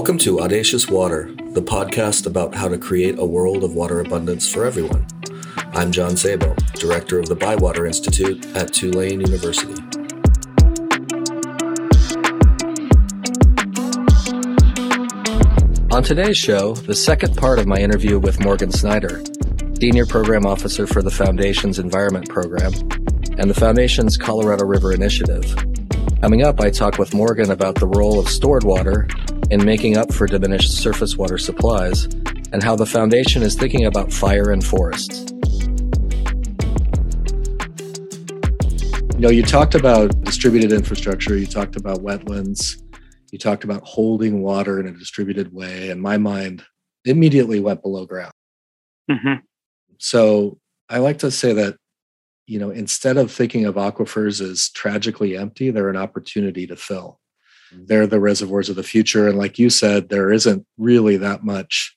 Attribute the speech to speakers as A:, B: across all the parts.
A: Welcome to Audacious Water, the podcast about how to create a world of water abundance for everyone. I'm John Sabo, director of the Bywater Institute at Tulane University. On today's show, the second part of my interview with Morgan Snyder, Senior Program Officer for the Foundation's Environment Program and the Foundation's Colorado River Initiative. Coming up, I talk with Morgan about the role of stored water in making up for diminished surface water supplies and how the Foundation is thinking about fire and forests. You know, you talked about distributed infrastructure, you talked about wetlands, you talked about holding water in a distributed way, and my mind immediately went below ground. Mm-hmm. So I like to say that, you know, instead of thinking of aquifers as tragically empty, they're an opportunity to fill. They're the reservoirs of the future. And like you said, there isn't really that much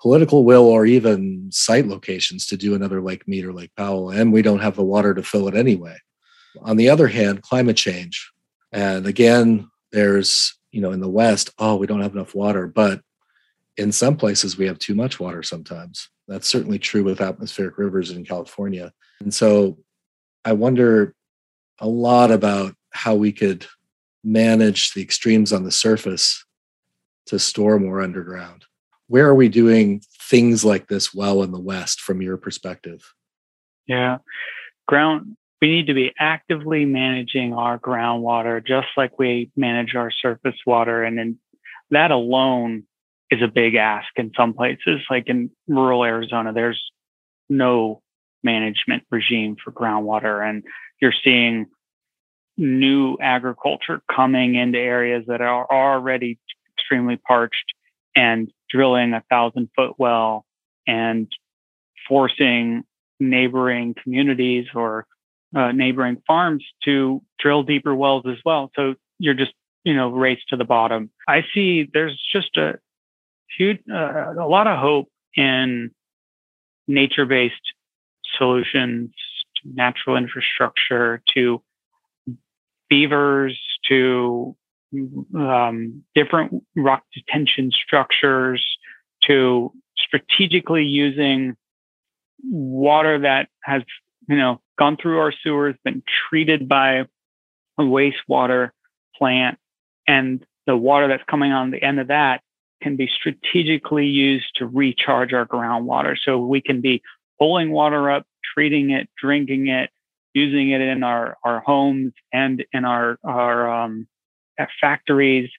A: political will or even site locations to do another Lake Mead or Lake Powell. And we don't have the water to fill it anyway. On the other hand, climate change. And again, there's, you know, in the West, oh, we don't have enough water. But in some places, we have too much water sometimes. That's certainly true with atmospheric rivers in California. And so I wonder a lot about how we could manage the extremes on the surface to store more underground. Where are we doing things like this well in the West from your perspective?
B: Yeah. Ground we need to be actively managing our groundwater just like we manage our surface water. And then that alone is a big ask in some places. Like in rural Arizona, there's no management regime for groundwater. And you're seeing new agriculture coming into areas that are already extremely parched and drilling a thousand foot well and forcing neighboring communities or uh, neighboring farms to drill deeper wells as well. So you're just, you know, race to the bottom. I see there's just a huge, uh, a lot of hope in nature based solutions, natural infrastructure, to beavers, to um, different rock detention structures, to strategically using water that has, you know, gone through our sewers, been treated by a wastewater plant, and the water that's coming on the end of that can be strategically used to recharge our groundwater. So we can be pulling water up, treating it, drinking it, using it in our, our homes and in our, our um, factories.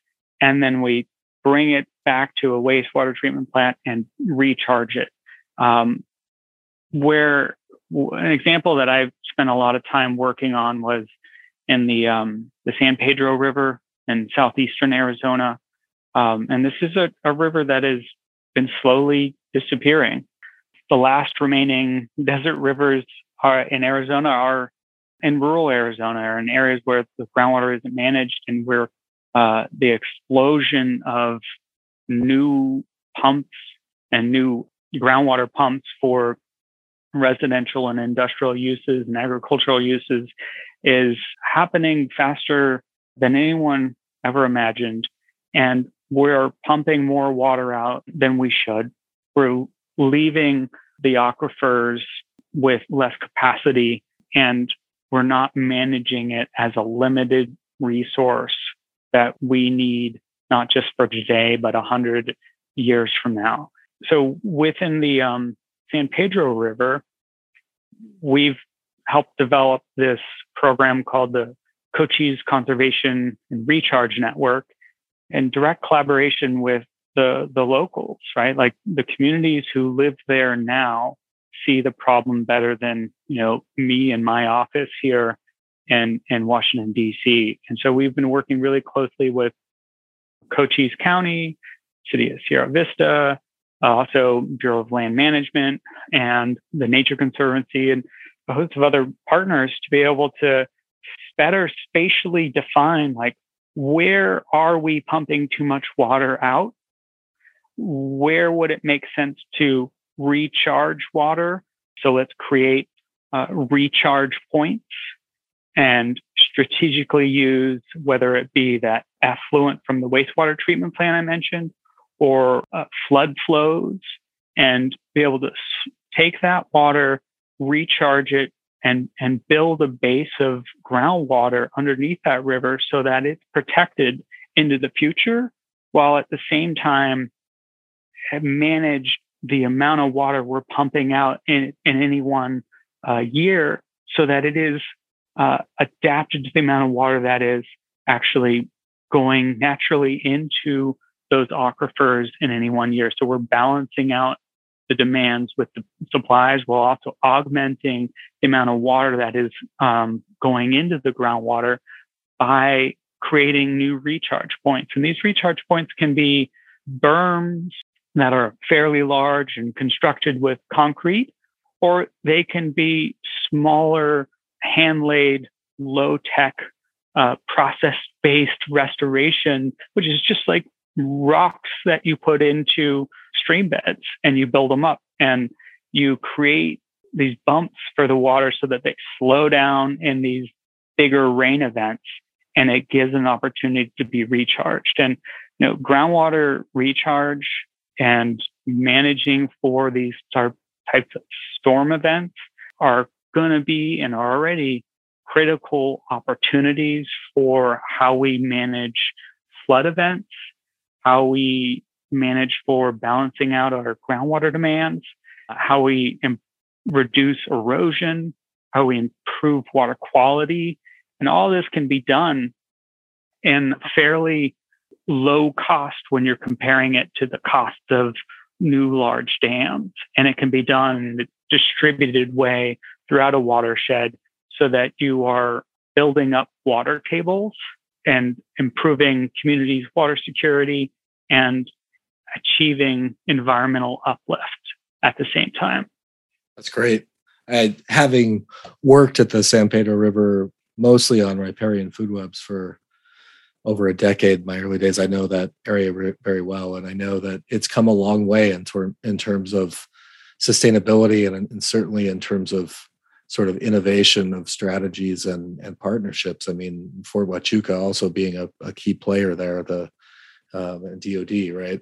B: And then we bring it back to a wastewater treatment plant and recharge it. Um, where an example that I've spent a lot of time working on was in the um, the San Pedro River in southeastern Arizona, um, and this is a, a river that has been slowly disappearing. The last remaining desert rivers are in Arizona are in rural Arizona or in areas where the groundwater isn't managed and where uh, the explosion of new pumps and new groundwater pumps for residential and industrial uses and agricultural uses is happening faster than anyone ever imagined. And we're pumping more water out than we should. We're leaving the aquifers with less capacity and we're not managing it as a limited resource that we need not just for today, but a hundred years from now. So within the um, San Pedro River, we've helped develop this program called the Cochise Conservation and Recharge Network in direct collaboration with the, the locals, right? Like the communities who live there now see the problem better than, you know, me and my office here in, in Washington, DC. And so we've been working really closely with Cochise County, City of Sierra Vista, uh, also Bureau of Land Management and the Nature Conservancy and a host of other partners to be able to better spatially define like where are we pumping too much water out? Where would it make sense to recharge water? So let's create uh, recharge points and strategically use, whether it be that effluent from the wastewater treatment plant I mentioned or uh, flood flows, and be able to take that water, recharge it, and, and build a base of groundwater underneath that river so that it's protected into the future, while at the same time manage the amount of water we're pumping out in, in any one uh, year so that it is uh, adapted to the amount of water that is actually going naturally into those aquifers in any one year. So we're balancing out the demands with the supplies while also augmenting the amount of water that is um, going into the groundwater by creating new recharge points. And these recharge points can be berms that are fairly large and constructed with concrete, or they can be smaller, hand laid, low tech, uh, process based restoration, which is just like rocks that you put into stream beds and you build them up and you create these bumps for the water so that they slow down in these bigger rain events and it gives an opportunity to be recharged. And you know groundwater recharge and managing for these types of storm events are going to be and are already critical opportunities for how we manage flood events, how we manage for balancing out our groundwater demands, how we Im- reduce erosion, how we improve water quality. And all this can be done in fairly low cost when you're comparing it to the cost of new large dams. And it can be done in a distributed way throughout a watershed so that you are building up water tables and improving communities' water security and achieving environmental uplift at the same time.
A: That's great. I, having worked at the San Pedro River mostly on riparian food webs for over a decade, my early days, I know that area very well, and I know that it's come a long way in, ter- in terms of sustainability and, and, certainly in terms of sort of innovation of strategies and, and partnerships. I mean, Fort Huachuca also being a, a key player there, the um, DoD, right?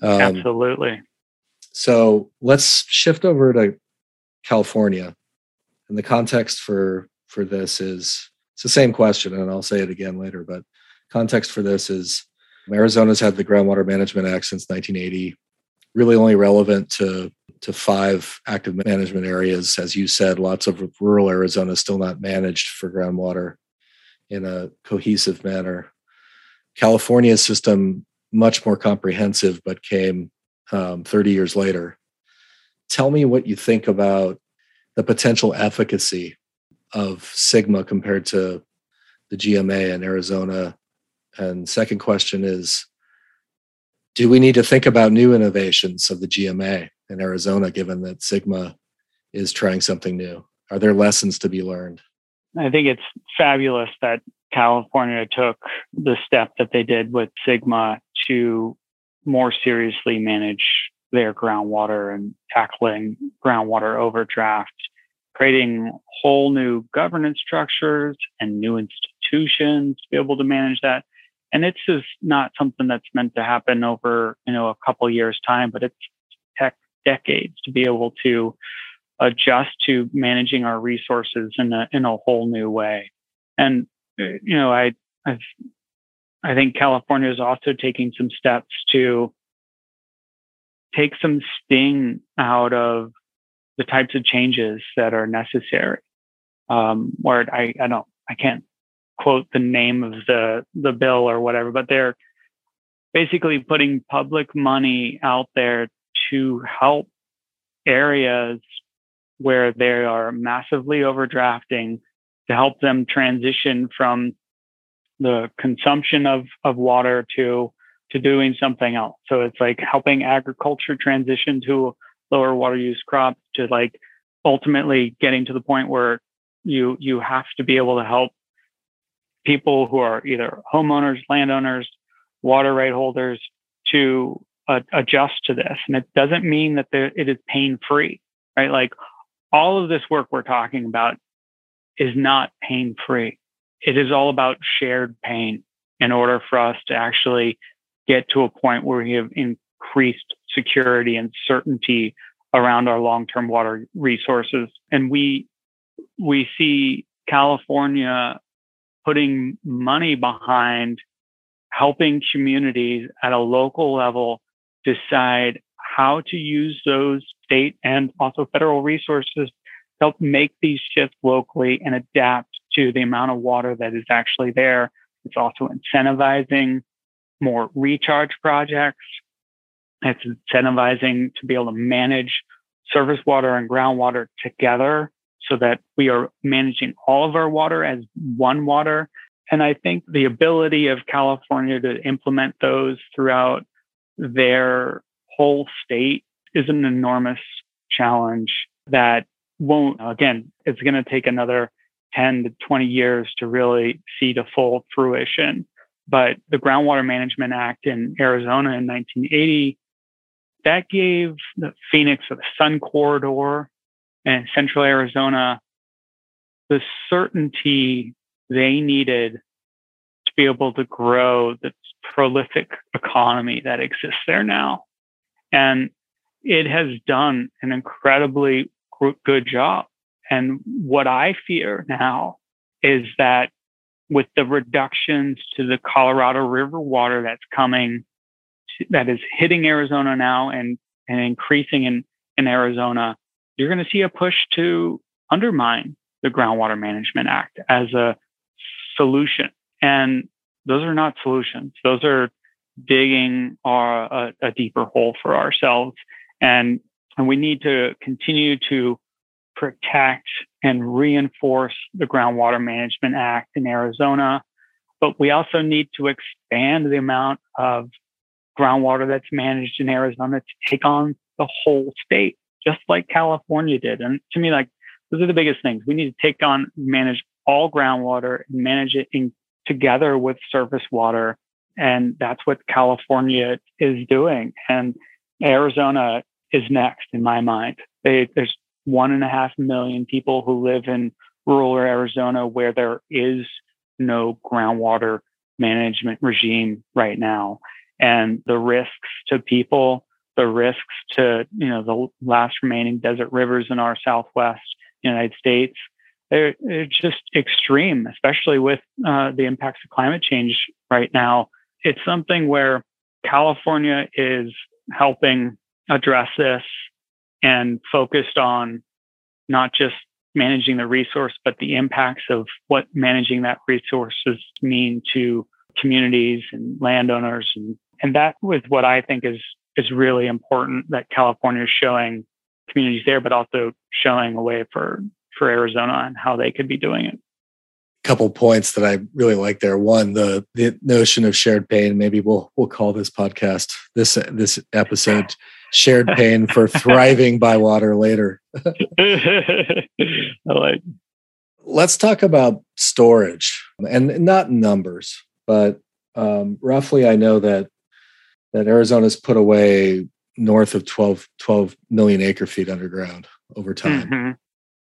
B: Um, Absolutely.
A: So let's shift over to California, and the context for for this is it's the same question, and I'll say it again later, but context for this is Arizona's had the Groundwater Management Act since 1980, really only relevant to, to five active management areas. As you said, lots of rural Arizona still not managed for groundwater in a cohesive manner. California's system, much more comprehensive, but came um, 30 years later. Tell me what you think about the potential efficacy of SGMA compared to the GMA in Arizona and second question is do we need to think about new innovations of the GMA in Arizona, given that SGMA is trying something new? Are there lessons to be learned?
B: I think it's fabulous that California took the step that they did with SGMA to more seriously manage their groundwater and tackling groundwater overdraft, creating whole new governance structures and new institutions to be able to manage that and it's just not something that's meant to happen over you know a couple years time but it's tech decades to be able to adjust to managing our resources in a in a whole new way. And you know i I've, i think california is also taking some steps to take some sting out of the types of changes that are necessary. Um, where I, I don't I can't quote the name of the the bill or whatever, but they're basically putting public money out there to help areas where they are massively overdrafting to help them transition from the consumption of, of water to to doing something else. So it's like helping agriculture transition to lower water use crops to like ultimately getting to the point where you you have to be able to help people who are either homeowners, landowners, water right holders to uh, adjust to this. And it doesn't mean that it is pain free, right? Like all of this work we're talking about is not pain free. it is all about shared pain in order for us to actually get to a point where we have increased security and certainty around our long-term water resources. And we we see California putting money behind helping communities at a local level decide how to use those state and also federal resources to help make these shifts locally and adapt to the amount of water that is actually there. It's also incentivizing more recharge projects. It's incentivizing to be able to manage surface water and groundwater together so that we are managing all of our water as one water. And I think the ability of California to implement those throughout their whole state is an enormous challenge that won't, again, it's going to take another 10 to 20 years to really see to full fruition. But the Groundwater Management Act in Arizona in 1980, that gave the Phoenix the Sun Corridor and Central Arizona the certainty they needed to be able to grow the prolific economy that exists there now. And it has done an incredibly good job. And what I fear now is that with the reductions to the Colorado River water that's coming, that is hitting Arizona now and, and increasing in, in Arizona, you're going to see a push to undermine the Groundwater Management Act as a solution. And those are not solutions. Those are digging our, a, a deeper hole for ourselves. And, and we need to continue to protect and reinforce the Groundwater Management Act in Arizona. But we also need to expand the amount of groundwater that's managed in Arizona to take on the whole state, just like California did. And to me, like those are the biggest things. We need to take on, manage all groundwater and manage it in, together with surface water. And that's what California is doing. And Arizona is next in my mind. They, there's one and a half million people who live in rural Arizona where there is no groundwater management regime right now. And the risks to people, the risks to, you know, the last remaining desert rivers in our Southwest United States, they're, they're just extreme, especially with uh, the impacts of climate change right now. It's something where California is helping address this and focused on not just managing the resource, but the impacts of what managing that resources mean to communities and landowners. And, and that was what I think is, is really important that California is showing communities there, but also showing a way for, for Arizona and how they could be doing it
A: couple points that I really like there. One, the the notion of shared pain. Maybe we'll we'll call this podcast this this episode shared pain for thriving by water later.
B: I like.
A: Let's talk about storage and not numbers, but um, roughly, I know that that Arizona's put away north of 12, 12 million acre feet underground over time.
B: Mm-hmm.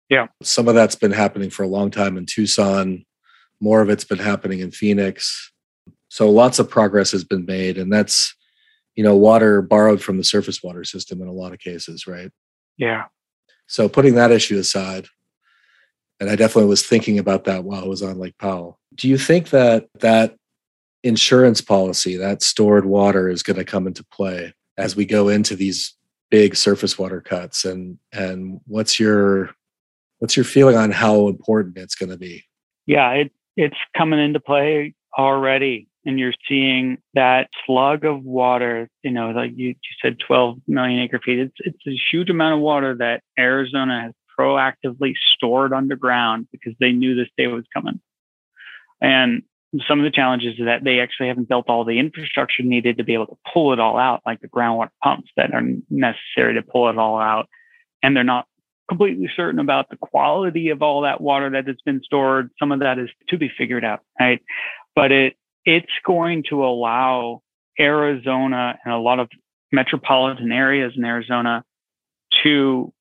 B: Yeah.
A: Some of that's been happening for a long time in Tucson. More of it's been happening in Phoenix. So lots of progress has been made. And that's you know, water borrowed from the surface water system in a lot of cases, right?
B: Yeah.
A: So putting that issue aside, and I definitely was thinking about that while I was on Lake Powell. Do you think that that insurance policy, that stored water, is going to come into play as we go into these big surface water cuts? And and what's your what's your feeling on how important it's going to be?
B: Yeah, it, it's coming into play already and you're seeing that slug of water, you know, like you, you said 12 million acre feet. It's, it's a huge amount of water that Arizona has proactively stored underground because they knew this day was coming. And some of the challenges is that they actually haven't built all the infrastructure needed to be able to pull it all out, like the groundwater pumps that are necessary to pull it all out. And they're not completely certain about the quality of all that water that has been stored. Some of that is to be figured out, right? But it it's going to allow Arizona and a lot of metropolitan areas in Arizona to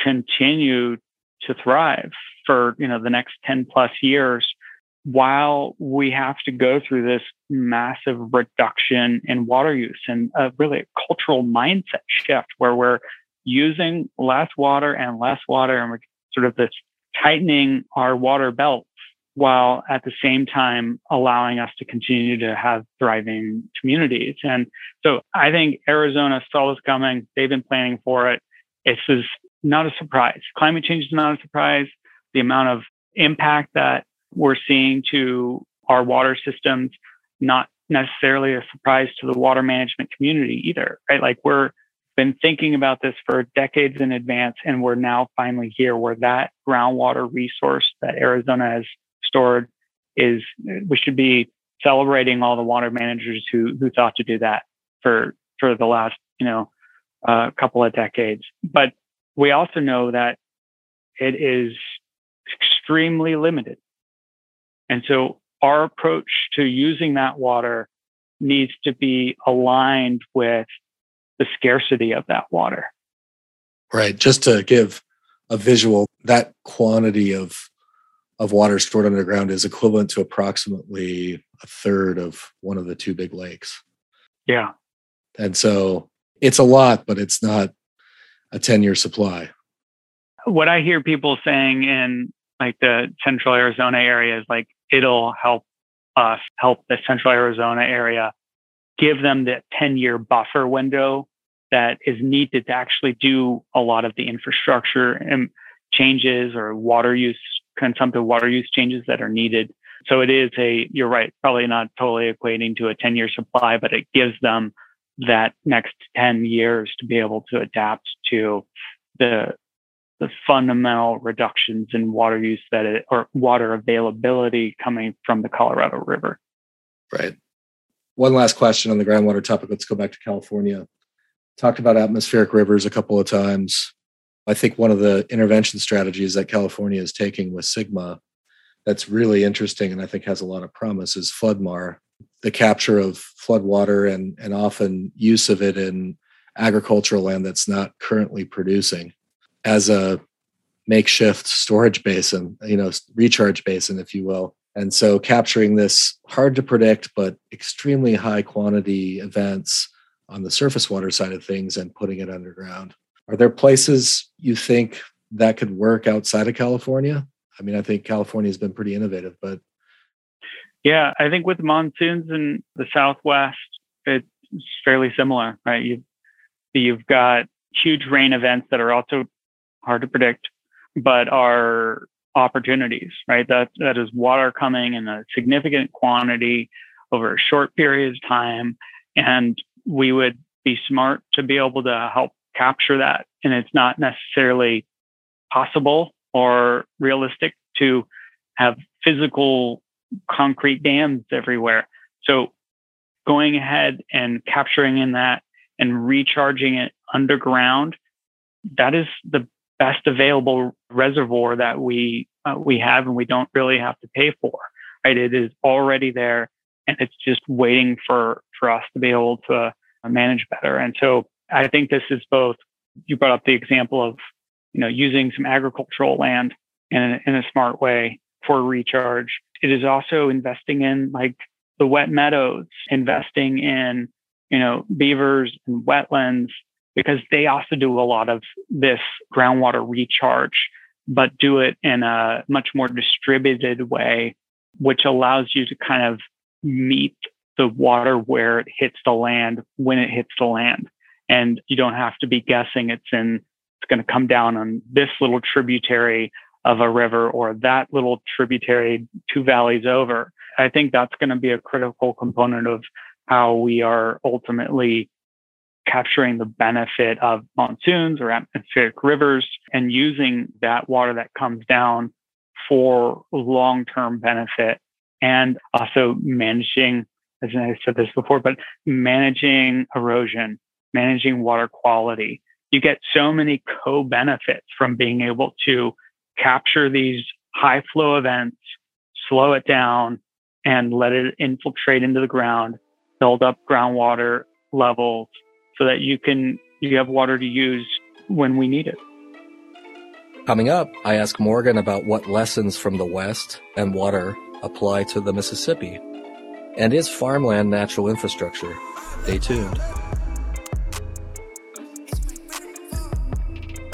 B: continue to thrive for you know the next 10 plus years while we have to go through this massive reduction in water use and a really a cultural mindset shift where we're using less water and less water and we're sort of this tightening our water belts while at the same time allowing us to continue to have thriving communities. And so I think Arizona saw this coming. They've been planning for it. This is not a surprise. Climate change is not a surprise. The amount of impact that we're seeing to our water systems, not necessarily a surprise to the water management community either, right? Like we're been thinking about this for decades in advance, and we're now finally here where that groundwater resource that Arizona has stored is we should be celebrating all the water managers who who thought to do that for for the last you know a uh, couple of decades. But we also know that it is extremely limited, and so our approach to using that water needs to be aligned with the scarcity of that water.
A: Right. Just to give a visual, that quantity of of water stored underground is equivalent to approximately a third of one of the two big lakes.
B: Yeah.
A: And so it's a lot, but it's not a 10 year supply.
B: What I hear people saying in like the central Arizona area is like, it'll help us help the central Arizona area give them the 10 year buffer window that is needed to actually do a lot of the infrastructure and changes or water use, consumptive water use changes that are needed. So it is a, you're right, probably not totally equating to a 10 year supply, but it gives them that next 10 years to be able to adapt to the the fundamental reductions in water use that it, or water availability coming from the Colorado River.
A: Right. One last question on the groundwater topic. Let's go back to California. Talked about atmospheric rivers a couple of times. I think one of the intervention strategies that California is taking with SGMA that's really interesting and I think has a lot of promise is Flood-MAR, the capture of floodwater and, and often use of it in agricultural land that's not currently producing as a makeshift storage basin, you know, recharge basin, if you will. And so capturing this hard to predict, but extremely high quantity events on the surface water side of things and putting it underground. Are there places you think that could work outside of California? I mean, I think California has been pretty innovative, but
B: yeah, I think with monsoons in the Southwest, it's fairly similar, right? You've you've got huge rain events that are also hard to predict, but are opportunities, right? That that is water coming in a significant quantity over a short period of time, and we would be smart to be able to help capture that. And it's not necessarily possible or realistic to have physical concrete dams everywhere. So going ahead and capturing in that and recharging it underground, that is the best available reservoir that we uh, we have and we don't really have to pay for. Right? It is already there and it's just waiting for for us to be able to uh, manage better. And so I think this is both. You brought up the example of you know using some agricultural land in a, in a smart way for recharge. It is also investing in like the wet meadows, investing in you know beavers and wetlands because they also do a lot of this groundwater recharge, but do it in a much more distributed way, which allows you to kind of meet the water where it hits the land when it hits the land. And you don't have to be guessing it's in, it's going to come down on this little tributary of a river or that little tributary two valleys over. I think that's going to be a critical component of how we are ultimately capturing the benefit of monsoons or atmospheric rivers and using that water that comes down for long term benefit and also managing, as I said this before, but managing erosion, managing water quality. You get so many co benefits from being able to capture these high flow events, slow it down, and let it infiltrate into the ground, build up groundwater levels so that you can you have water to use when we need it.
A: Coming up, I ask Morgan about what lessons from the West and water apply to the Mississippi? And is farmland natural infrastructure? Stay tuned.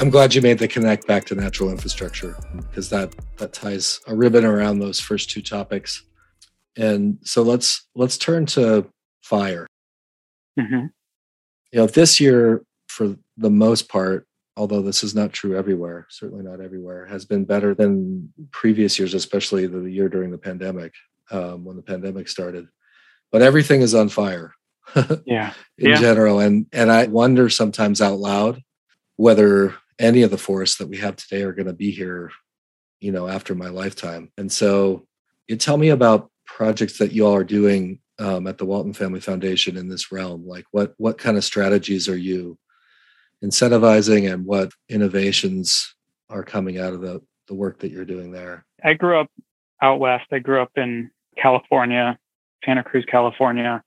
A: I'm glad you made the connect back to natural infrastructure because that that ties a ribbon around those first two topics. And so let's let's turn to fire. Mm-hmm. You know, this year for the most part, although this is not true everywhere, certainly not everywhere, has been better than previous years, especially the year during the pandemic, um, when the pandemic started. But everything is on fire.
B: yeah.
A: In
B: yeah.
A: general. And and I wonder sometimes out loud whether any of the forests that we have today are going to be here, you know, after my lifetime. And so you tell me about projects that you all are doing um, at the Walton Family Foundation in this realm. Like what what kind of strategies are you incentivizing and what innovations are coming out of the, the work that you're doing there?
B: I grew up out west. I grew up in California, Santa Cruz, California.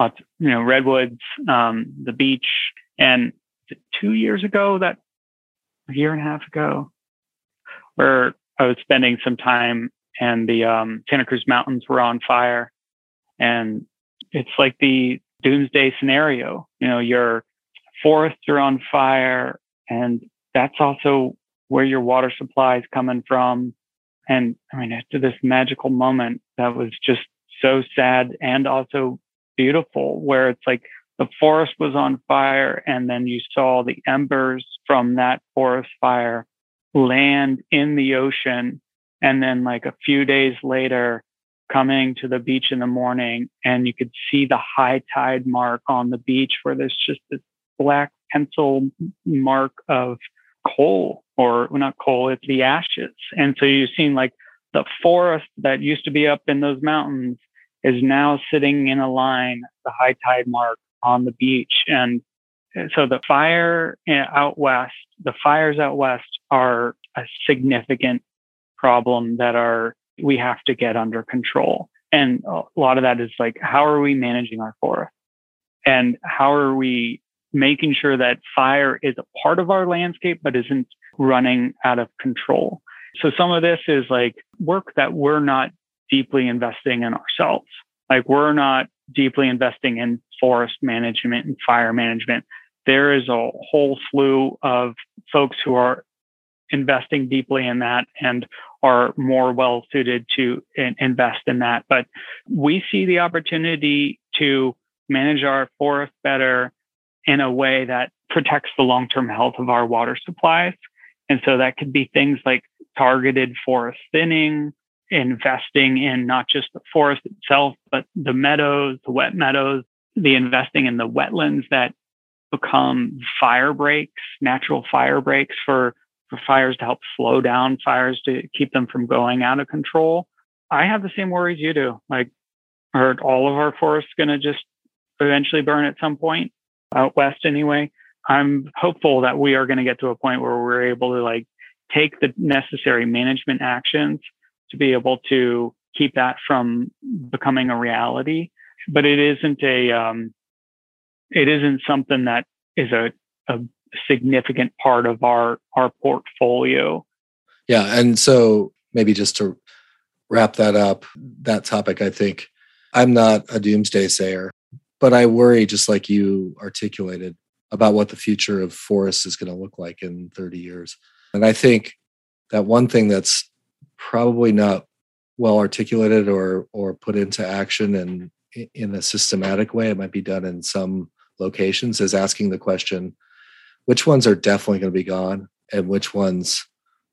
B: Lots, you know, redwoods, um, the beach, and two years ago that a year and a half ago, where I was spending some time and the um, Santa Cruz Mountains were on fire. And it's like the doomsday scenario. You know, your forests are on fire, and that's also where your water supply is coming from. And I mean, it's this magical moment that was just so sad and also beautiful, where it's like the forest was on fire and then you saw the embers from that forest fire land in the ocean and then like a few days later coming to the beach in the morning and you could see the high tide mark on the beach where there's just this black pencil mark of coal or well, not coal it's the ashes and so you've seen like the forest that used to be up in those mountains is now sitting in a line the high tide mark on the beach. And so the fire eh, out west, the fires out west are a significant problem that are we have to get under control. And a lot of that is like, how are we managing our forest? And how are we making sure that fire is a part of our landscape, but isn't running out of control? So some of this is like work that we're not deeply investing in ourselves. Like we're not deeply investing in forest management and fire management. There is a whole slew of folks who are investing deeply in that and are more well suited to invest in that. But we see the opportunity to manage our forest better in a way that protects the long term health of our water supplies. And so that could be things like targeted forest thinning, investing in not just the forest itself, but the meadows, the wet meadows, the investing in the wetlands that become fire breaks, natural fire breaks for, for fires to help slow down fires to keep them from going out of control. I have the same worries you do. Like, are all of our forests going to just eventually burn at some point out west anyway? I'm hopeful that we are going to get to a point where we're able to like take the necessary management actions to be able to keep that from becoming a reality. But it isn't a, um, it isn't something that is a, a significant part of our our portfolio.
A: Yeah, and so maybe just to wrap that up, that topic, I think I'm not a doomsday sayer, but I worry, just like you articulated, about what the future of forests is going to look like in 30 years. And I think that one thing that's probably not well articulated or or put into action and in a systematic way it might be done in some locations is asking the question which ones are definitely going to be gone and which ones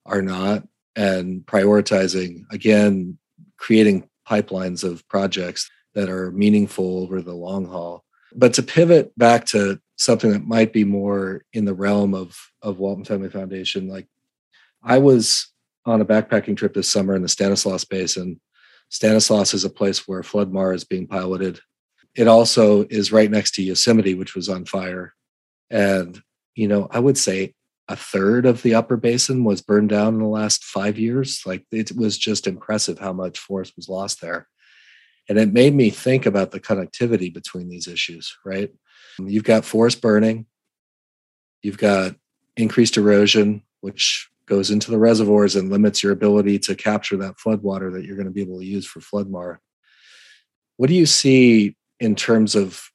A: are not and prioritizing again creating pipelines of projects that are meaningful over the long haul but to pivot back to something that might be more in the realm of of walton family foundation like i was on a backpacking trip this summer in the Stanislaus Basin. Stanislaus is a place where Flood-MAR is being piloted. It also is right next to Yosemite, which was on fire. And, you know, I would say a third of the upper basin was burned down in the last five years. Like it was just impressive how much forest was lost there. And it made me think about the connectivity between these issues, right? You've got forest burning, you've got increased erosion, which goes into the reservoirs and limits your ability to capture that flood water that you're going to be able to use for Flood-MAR. What do you see in terms of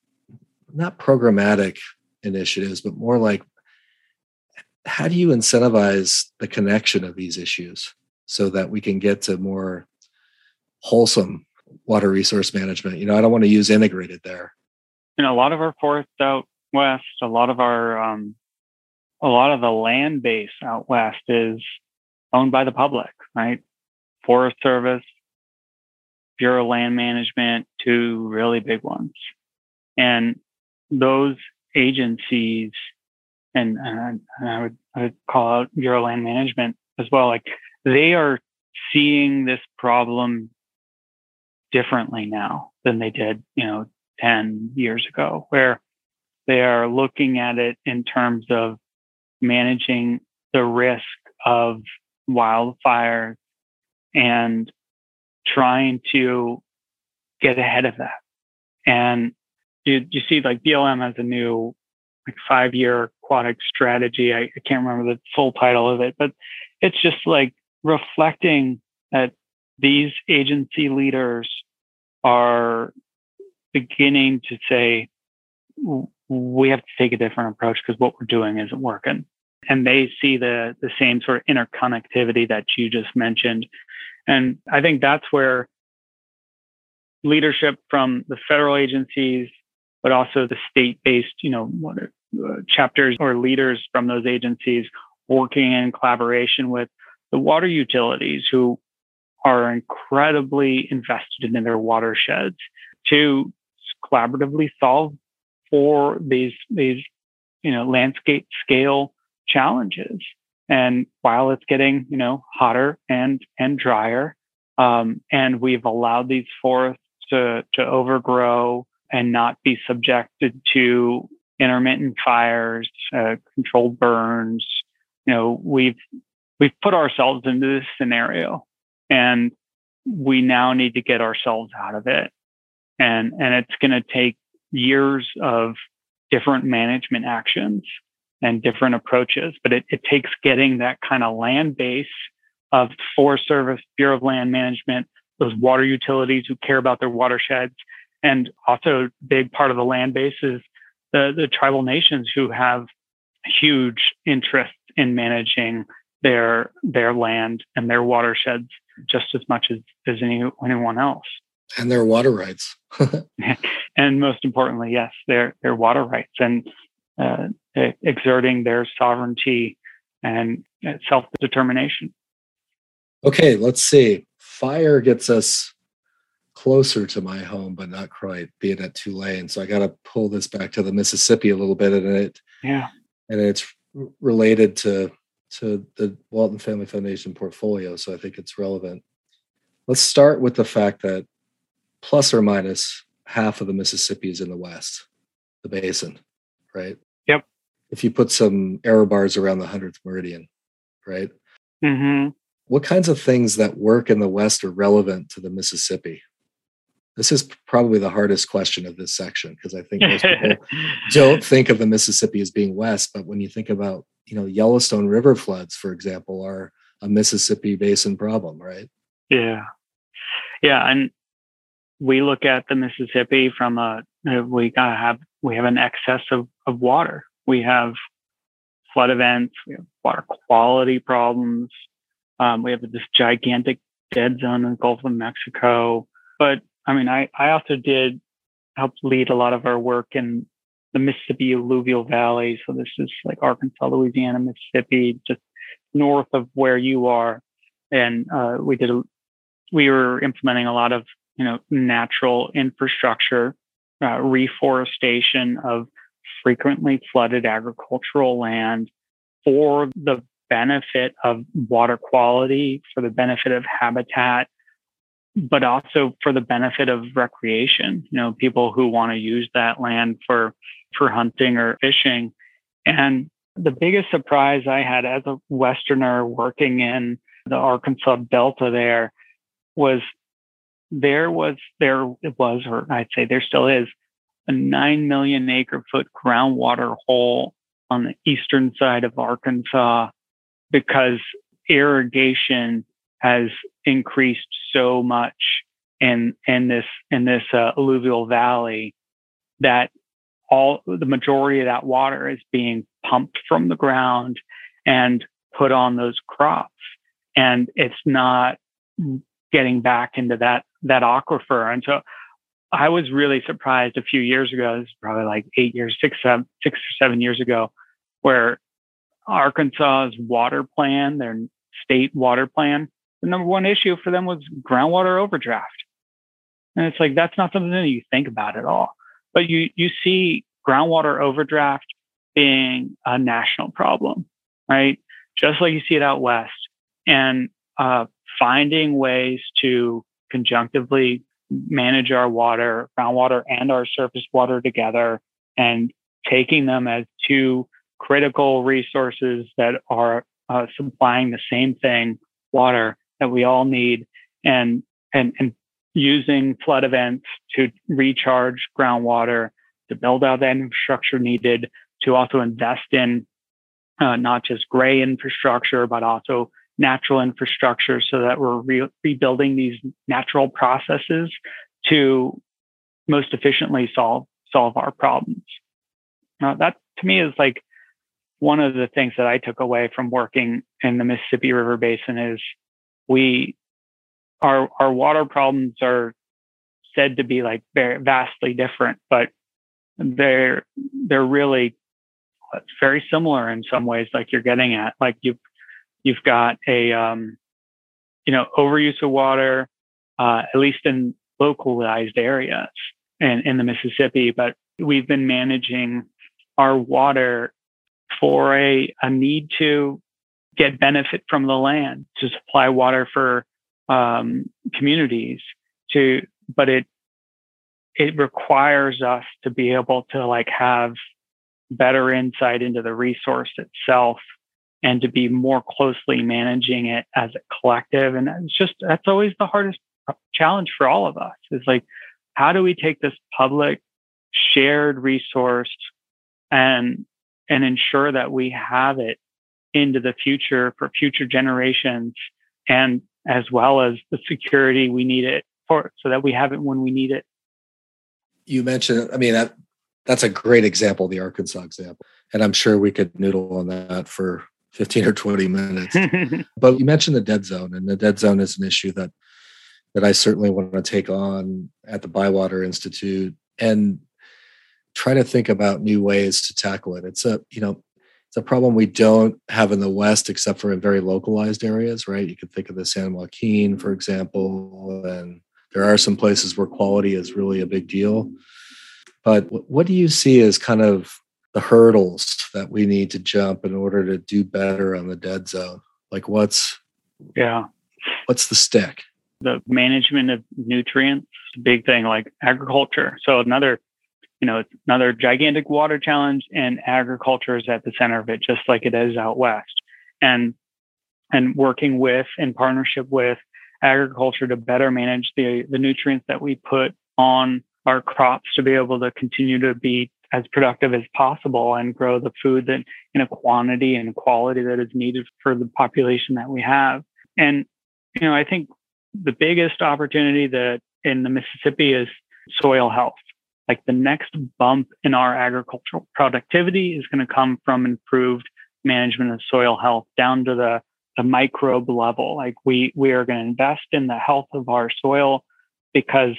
A: not programmatic initiatives, but more like how do you incentivize the connection of these issues so that we can get to more wholesome water resource management? You know, I don't want to use integrated there.
B: You know, a lot of our forests out west, a lot of our um, a lot of the land base out west is owned by the public, right? Forest Service, Bureau of Land Management, two really big ones. And those agencies, and, and I, would, I would call out Bureau Land Management as well, like they are seeing this problem differently now than they did, you know, 10 years ago, where they are looking at it in terms of managing the risk of wildfires and trying to get ahead of that. And you, you see like BLM has a new like five year aquatic strategy. I, I can't remember the full title of it, but it's just like reflecting that these agency leaders are beginning to say, we have to take a different approach because what we're doing isn't working. And they see the the same sort of interconnectivity that you just mentioned. And I think that's where leadership from the federal agencies, but also the state-based, you know, uh, chapters or leaders from those agencies working in collaboration with the water utilities who are incredibly invested in their watersheds to collaboratively solve for these these you know landscape scale challenges. And while it's getting you know hotter and and drier um, and we've allowed these forests to to overgrow and not be subjected to intermittent fires uh, controlled burns. You know we've we've put ourselves into this scenario and we now need to get ourselves out of it. And and it's going to take years of different management actions and different approaches, but it, it takes getting that kind of land base of Forest Service, Bureau of Land Management, those water utilities who care about their watersheds, and also big part of the land base is the, the tribal nations who have huge interest in managing their their land and their watersheds just as much as, as any, anyone else
A: and their water rights.
B: and most importantly, yes, their their water rights and uh, exerting their sovereignty and uh, self determination.
A: Okay, let's see. Fire gets us closer to my home, but not quite, being at Tulane. So I got to pull this back to the Mississippi a little bit, and it
B: yeah,
A: and it's related to to the Walton Family Foundation portfolio. So I think it's relevant. Let's start with the fact that plus or minus half of the Mississippi is in the west, the basin, right?
B: Yep.
A: If you put some error bars around the 100th meridian, right?
B: Mm-hmm.
A: What kinds of things that work in the west are relevant to the Mississippi? This is probably the hardest question of this section because I think most people don't think of the Mississippi as being west, but when you think about, you know, Yellowstone River floods, for example, are a Mississippi basin problem, right?
B: Yeah. Yeah. And we look at the Mississippi from a we gotta have we have an excess of, of water. We have flood events, we have water quality problems. Um, we have this gigantic dead zone in the Gulf of Mexico. But I mean, I, I also did help lead a lot of our work in the Mississippi alluvial valley. So this is like Arkansas, Louisiana, Mississippi, just north of where you are. And uh, we did a, we were implementing a lot of you know, natural infrastructure, uh, reforestation of frequently flooded agricultural land for the benefit of water quality, for the benefit of habitat, but also for the benefit of recreation. You know, people who want to use that land for for hunting or fishing. And the biggest surprise I had as a Westerner working in the Arkansas Delta there was there was there it was or I'd say there still is a 9 million acre foot groundwater hole on the eastern side of Arkansas because irrigation has increased so much in in this in this uh, alluvial valley that all the majority of that water is being pumped from the ground and put on those crops. And it's not getting back into that that aquifer. And so i was really surprised a few years ago this is probably like eight years six seven six or seven years ago where arkansas's water plan their state water plan the number one issue for them was groundwater overdraft. And it's like that's not something that you think about at all. But you you see groundwater overdraft being a national problem right? Just like you see it out west. And uh, finding ways to conjunctively manage our water, groundwater, and our surface water together, and taking them as two critical resources that are uh, supplying the same thing, water that we all need, and and and using flood events to recharge groundwater, to build out that infrastructure needed, to also invest in uh, not just gray infrastructure, but also natural infrastructure so that we're re- rebuilding these natural processes to most efficiently solve solve our problems. Now, that to me is like one of the things that I took away from working in the Mississippi River Basin is we our our water problems are said to be like very vastly different, but they're they're really very similar in some ways. Like you're getting at, like you've you've got a um, you know overuse of water, uh, at least in localized areas and in the Mississippi, but we've been managing our water for a, a need to get benefit from the land to supply water for um, communities to but it it requires us to be able to like have better insight into the resource itself and to be more closely managing it as a collective. And it's just that's always the hardest challenge for all of us. Is like how do we take this public shared resource and and ensure that we have it into the future for future generations and as well as the security we need it for so that we have it when we need it.
A: You mentioned i mean that that's a great example the arkansas example and i'm sure we could noodle on that for 15 or 20 minutes. But you mentioned the dead zone and the dead zone is an issue that that i certainly want to take on at the bywater institute and try to think about new ways to tackle it. It's a you know it's a problem we don't have in the West, except for in very localized areas, right? You could think of the San Joaquin, for example, and there are some places where quality is really a big deal. But what do you see as kind of the hurdles that we need to jump in order to do better on the dead zone? Like what's
B: yeah,
A: what's the stick?
B: The management of nutrients, big thing like agriculture. So another you know, it's another gigantic water challenge and agriculture is at the center of it, just like it is out west. And and working with in partnership with agriculture to better manage the, the nutrients that we put on our crops to be able to continue to be as productive as possible and grow the food that in a quantity and quality that is needed for the population that we have. And you know, I think the biggest opportunity that in the Mississippi is soil health like the next bump in our agricultural productivity is going to come from improved management of soil health down to the, the microbe level. Like we we are going to invest in the health of our soil because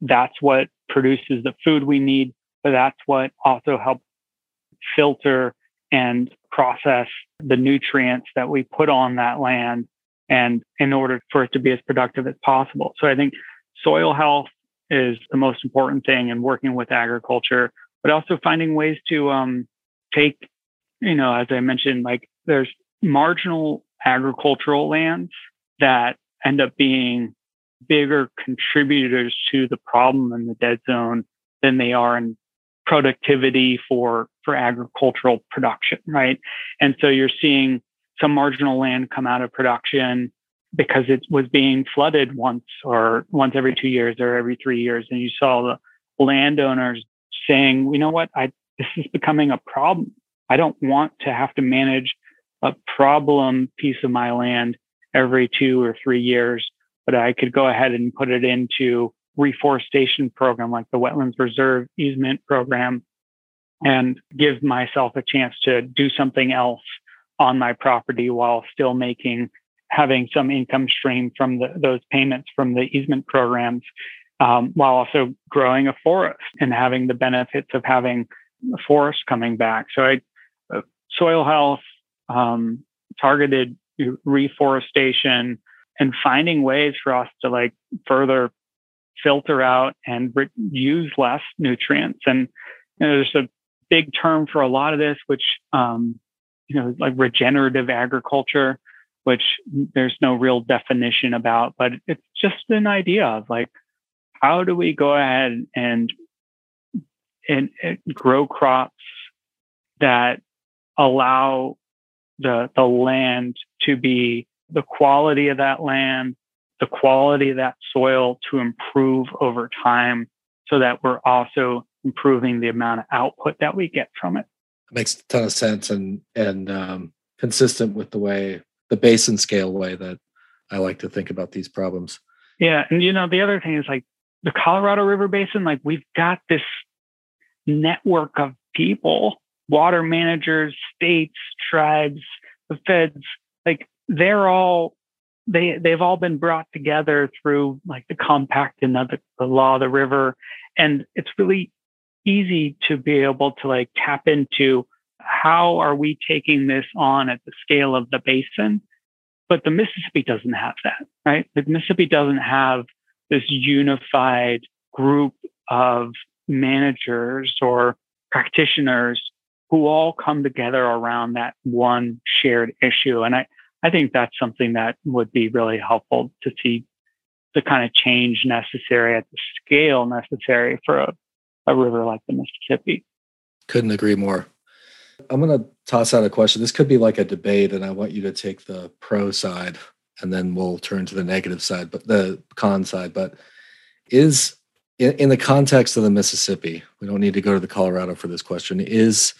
B: that's what produces the food we need, but that's what also helps filter and process the nutrients that we put on that land and in order for it to be as productive as possible. So I think soil health is the most important thing in working with agriculture, but also finding ways to um, take, you know, as I mentioned, like there's marginal agricultural lands that end up being bigger contributors to the problem in the dead zone than they are in productivity for for agricultural production right? And so you're seeing some marginal land come out of production because it was being flooded once or once every two years or every three years. And you saw the landowners saying, you know what, I, this is becoming a problem. I don't want to have to manage a problem piece of my land every two or three years, but I could go ahead and put it into reforestation program like the wetlands reserve easement program and give myself a chance to do something else on my property while still making having some income stream from the, those payments from the easement programs um, while also growing a forest and having the benefits of having the forest coming back. So i uh, soil health um, targeted reforestation and finding ways for us to like further filter out and re- use less nutrients. And you know, there's a big term for a lot of this, which, um, you know, like regenerative agriculture, which there's no real definition about, but it's just an idea of like, how do we go ahead and, and, and grow crops that allow the, the land to be the quality of that land, the quality of that soil to improve over time so that we're also improving the amount of output that we get from it.
A: Makes a ton of sense and and um, consistent with the way the basin scale way that I like to think about these problems.
B: Yeah, and you know the other thing is like the Colorado River Basin. Like we've got this network of people, water managers, states, tribes, the feds. Like they're all they they've all been brought together through like the compact and the, the law of the river and it's really easy to be able to like tap into how are we taking this on at the scale of the basin but the mississippi doesn't have that right the mississippi doesn't have this unified group of managers or practitioners who all come together around that one shared issue and i i think that's something that would be really helpful to see the kind of change necessary at the scale necessary for a a river like the Mississippi.
A: Couldn't agree more. I'm going to toss out a question. This could be like a debate, and I want you to take the pro side, and then we'll turn to the negative side, but the con side. But is in, in the context of the Mississippi, we don't need to go to the Colorado for this question. Is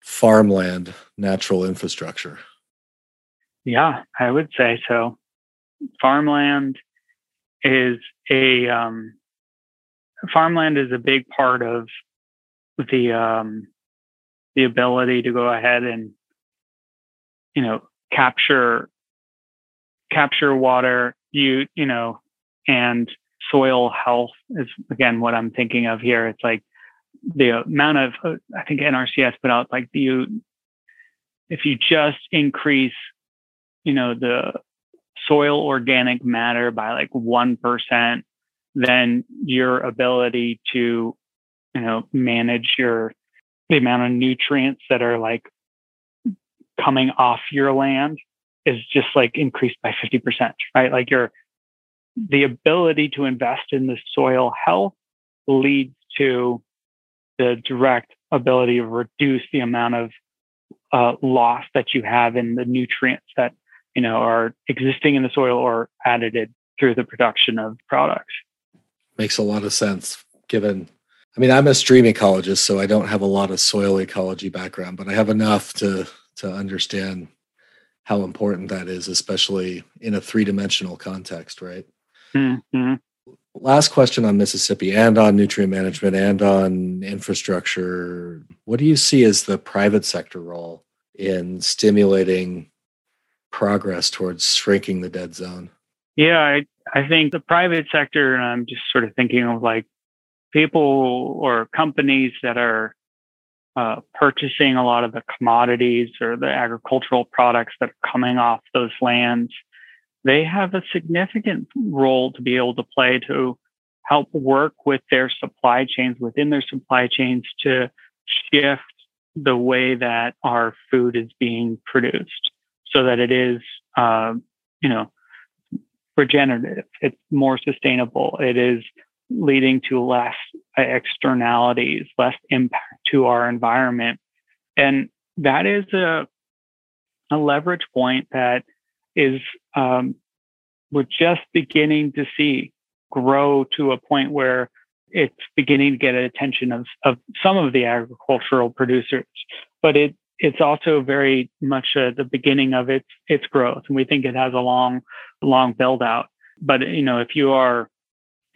A: farmland natural infrastructure?
B: Yeah, I would say so. Farmland is a um, farmland is a big part of the um, the ability to go ahead and you know capture capture water you you know and soil health is again what i'm thinking of here. It's like the amount of i think nrcs put out like you if you just increase you know the soil organic matter by like 1% then your ability to, you know, manage your the amount of nutrients that are like coming off your land is just like increased by 50%, right? Like your the ability to invest in the soil health leads to the direct ability to reduce the amount of uh, loss that you have in the nutrients that you know are existing in the soil or added through the production of products
A: makes a lot of sense given I mean, I'm a stream ecologist, so I don't have a lot of soil ecology background, but I have enough to to understand how important that is, especially in a three dimensional context, right? Mm-hmm. Last question on Mississippi and on nutrient management and on infrastructure. What do you see as the private sector role in stimulating progress towards shrinking the dead zone?
B: Yeah, I, I think the private sector, and I'm just sort of thinking of like people or companies that are uh, purchasing a lot of the commodities or the agricultural products that are coming off those lands, they have a significant role to be able to play to help work with their supply chains within their supply chains to shift the way that our food is being produced so that it is, uh, you know, regenerative, it's more sustainable, it is leading to less externalities, less impact to our environment. And that is a, a leverage point that is um, we're just beginning to see grow to a point where it's beginning to get attention of, of some of the agricultural producers. But it it's also very much uh, the beginning of its its growth, and we think it has a long long build out. But you know, if you are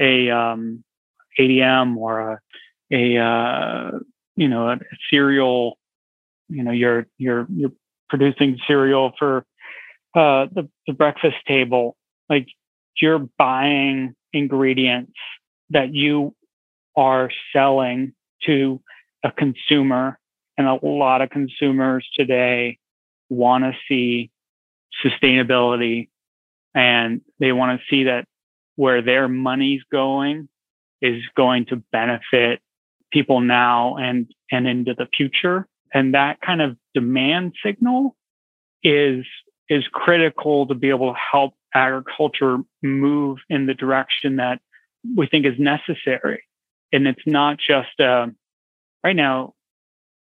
B: a um, ADM or a a uh, you know a cereal, you know you're you're you're producing cereal for uh, the the breakfast table, like you're buying ingredients that you are selling to a consumer and a lot of consumers today want to see sustainability and they want to see that where their money's going is going to benefit people now and and into the future. And that kind of demand signal is is critical to be able to help agriculture move in the direction that we think is necessary. And it's not just uh, right now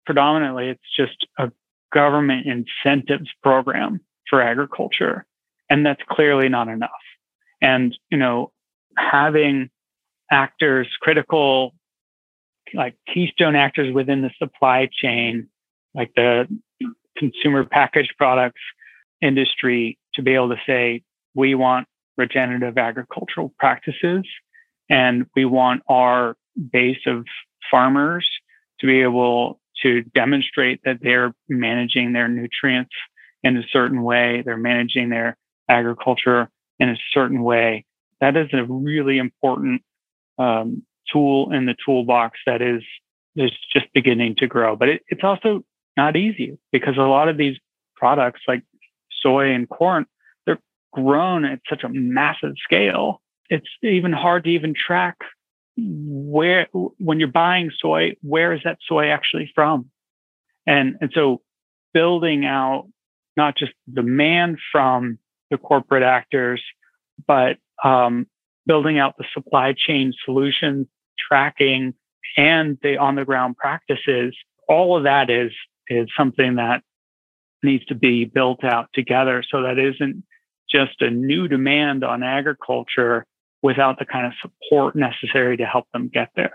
B: predominantly it's just a government incentives program for agriculture. And that's clearly not enough and you know having actors critical like keystone actors within the supply chain like the consumer packaged products industry to be able to say we want regenerative agricultural practices and we want our base of farmers to be able to demonstrate that they're managing their nutrients in a certain way, they're managing their agriculture in a certain way. That is a really important um, tool in the toolbox that is is just beginning to grow. But it, it's also not easy because a lot of these products, like soy and corn, they're grown at such a massive scale. It's even hard to even track where when you're buying soy where is that soy actually from and and so building out not just demand from the corporate actors but um, building out the supply chain solutions tracking and the on the ground practices all of that is is something that needs to be built out together so that isn't just a new demand on agriculture without the kind of support necessary to help them get there.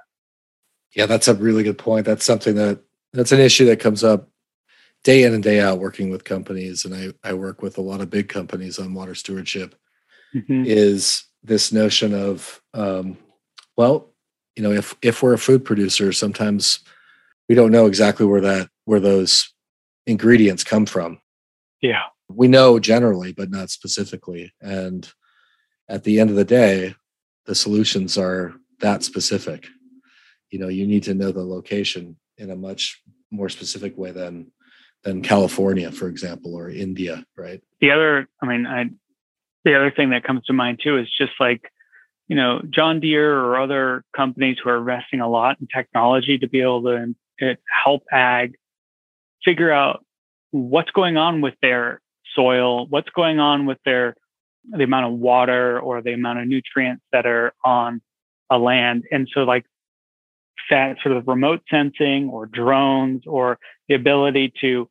A: Yeah, that's a really good point. That's something that that's an issue that comes up day in and day out working with companies and I, I work with a lot of big companies on water stewardship mm-hmm. is this notion of um, well you know if if we're a food producer sometimes we don't know exactly where that where those ingredients come from
B: yeah
A: we know generally but not specifically and at the end of the day, the solutions are that specific. You know, you need to know the location in a much more specific way than than California, for example, or India, right?
B: The other, I mean, I the other thing that comes to mind too is just like, you know, John Deere or other companies who are investing a lot in technology to be able to help ag figure out what's going on with their soil, what's going on with their the amount of water or the amount of nutrients that are on a land. And so like that sort of remote sensing or drones or the ability to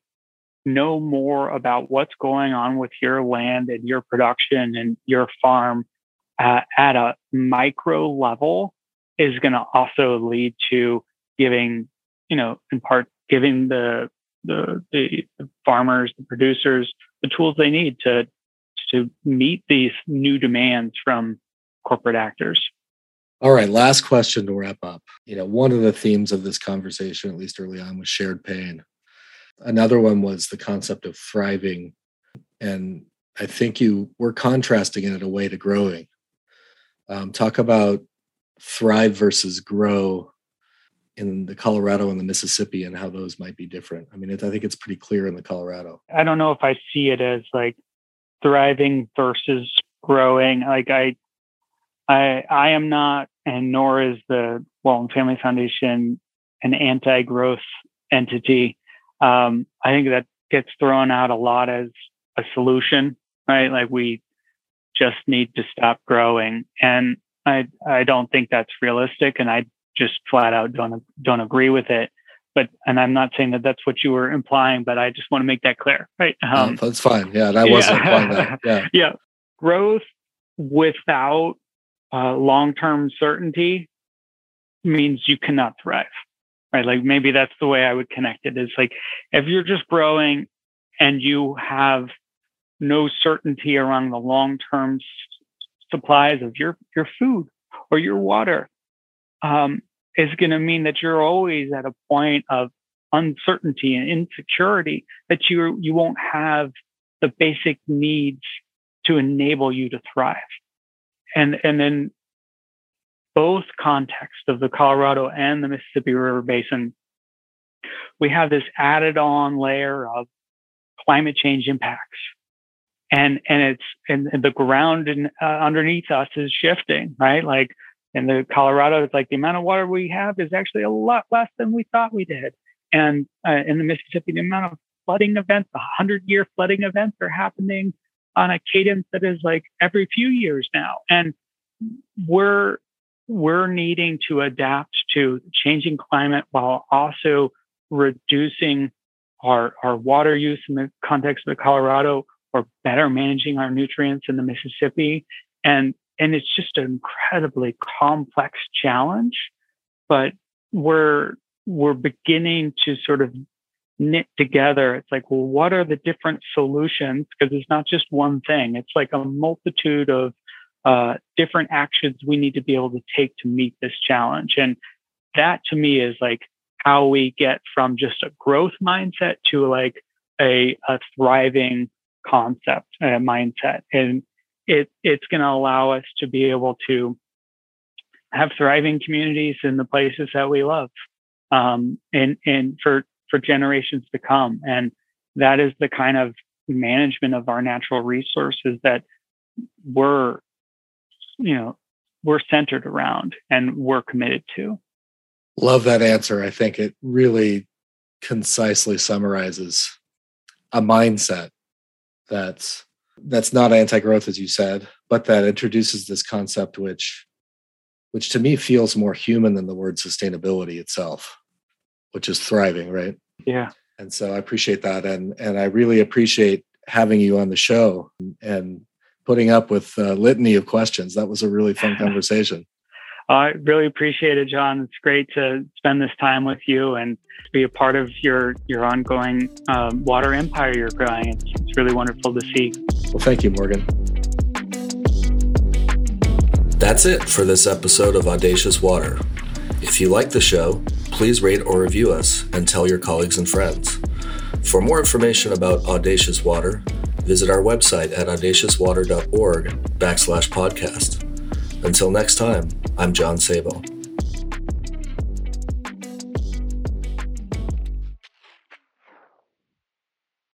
B: know more about what's going on with your land and your production and your farm uh, at a micro level is going to also lead to giving, you know, in part giving the, the the the farmers, the producers, the tools they need to to meet these new demands from corporate actors.
A: All right, last question to wrap up. You know, one of the themes of this conversation, at least early on, was shared pain. Another one was the concept of thriving. And I think you were contrasting it in a way to growing. Um, talk about thrive versus grow in the Colorado and the Mississippi and how those might be different. I mean, it, I think it's pretty clear in the Colorado.
B: I don't know if I see it as like thriving versus growing. Like I, I, I am not, and nor is the Walton Family Foundation an anti-growth entity. Um, I think that gets thrown out a lot as a solution, right? Like we just need to stop growing, and I, I don't think that's realistic, and I just flat out don't don't agree with it but and I'm not saying that that's what you were implying, but I just want to make that clear, right?
A: Um, that's fine. Yeah, that wasn't implying that. Yeah,
B: yeah. Growth without uh, long-term certainty means you cannot thrive. Right? Like maybe that's the way I would connect it is like if you're just growing and you have no certainty around the long term supplies of your, your food or your water, um, is going to mean that you're always at a point of uncertainty and insecurity that you you won't have the basic needs to enable you to thrive. And and then both contexts of the Colorado and the Mississippi River Basin, we have this added on layer of climate change impacts. And and it's and, and the ground in, uh, underneath us is shifting, right? Like in the Colorado, it's like the amount of water we have is actually a lot less than we thought we did. And uh, in the Mississippi, the amount of flooding events, the hundred year flooding events are happening on a cadence that is like every few years now. And we're, we're needing to adapt to changing climate while also reducing our, our water use in the context of the Colorado or better managing our nutrients in the Mississippi. And, and it's just an incredibly complex challenge, but we're, we're beginning to sort of knit together. It's like, well, what are the different solutions? Because it's not just one thing. It's like a multitude of uh, different actions we need to be able to take to meet this challenge. And that to me is like how we get from just a growth mindset to like a, a thriving concept uh, mindset. And it, it's going to allow us to be able to have thriving communities in the places that we love um, and and for for generations to come. And that is the kind of management of our natural resources that we're you know we're centered around and we're committed to.
A: Love that answer. I think it really concisely summarizes a mindset that's that's not anti-growth as you said, but that introduces this concept which which to me feels more human than the word sustainability itself which is thriving, right?
B: Yeah.
A: And so I appreciate that, and and I really appreciate having you on the show and putting up with a litany of questions. That was a really fun conversation.
B: I really appreciate it, John. It's great to spend this time with you and be a part of your your ongoing um, water empire you're growing. It's, it's really wonderful to see.
A: Well, thank you, Morgan.
C: That's it for this episode of Audacious Water. If you like the show, please rate or review us and tell your colleagues and friends. For more information about Audacious Water, visit our website at audaciouswater.org backslash podcast. Until next time, I'm John Sabo.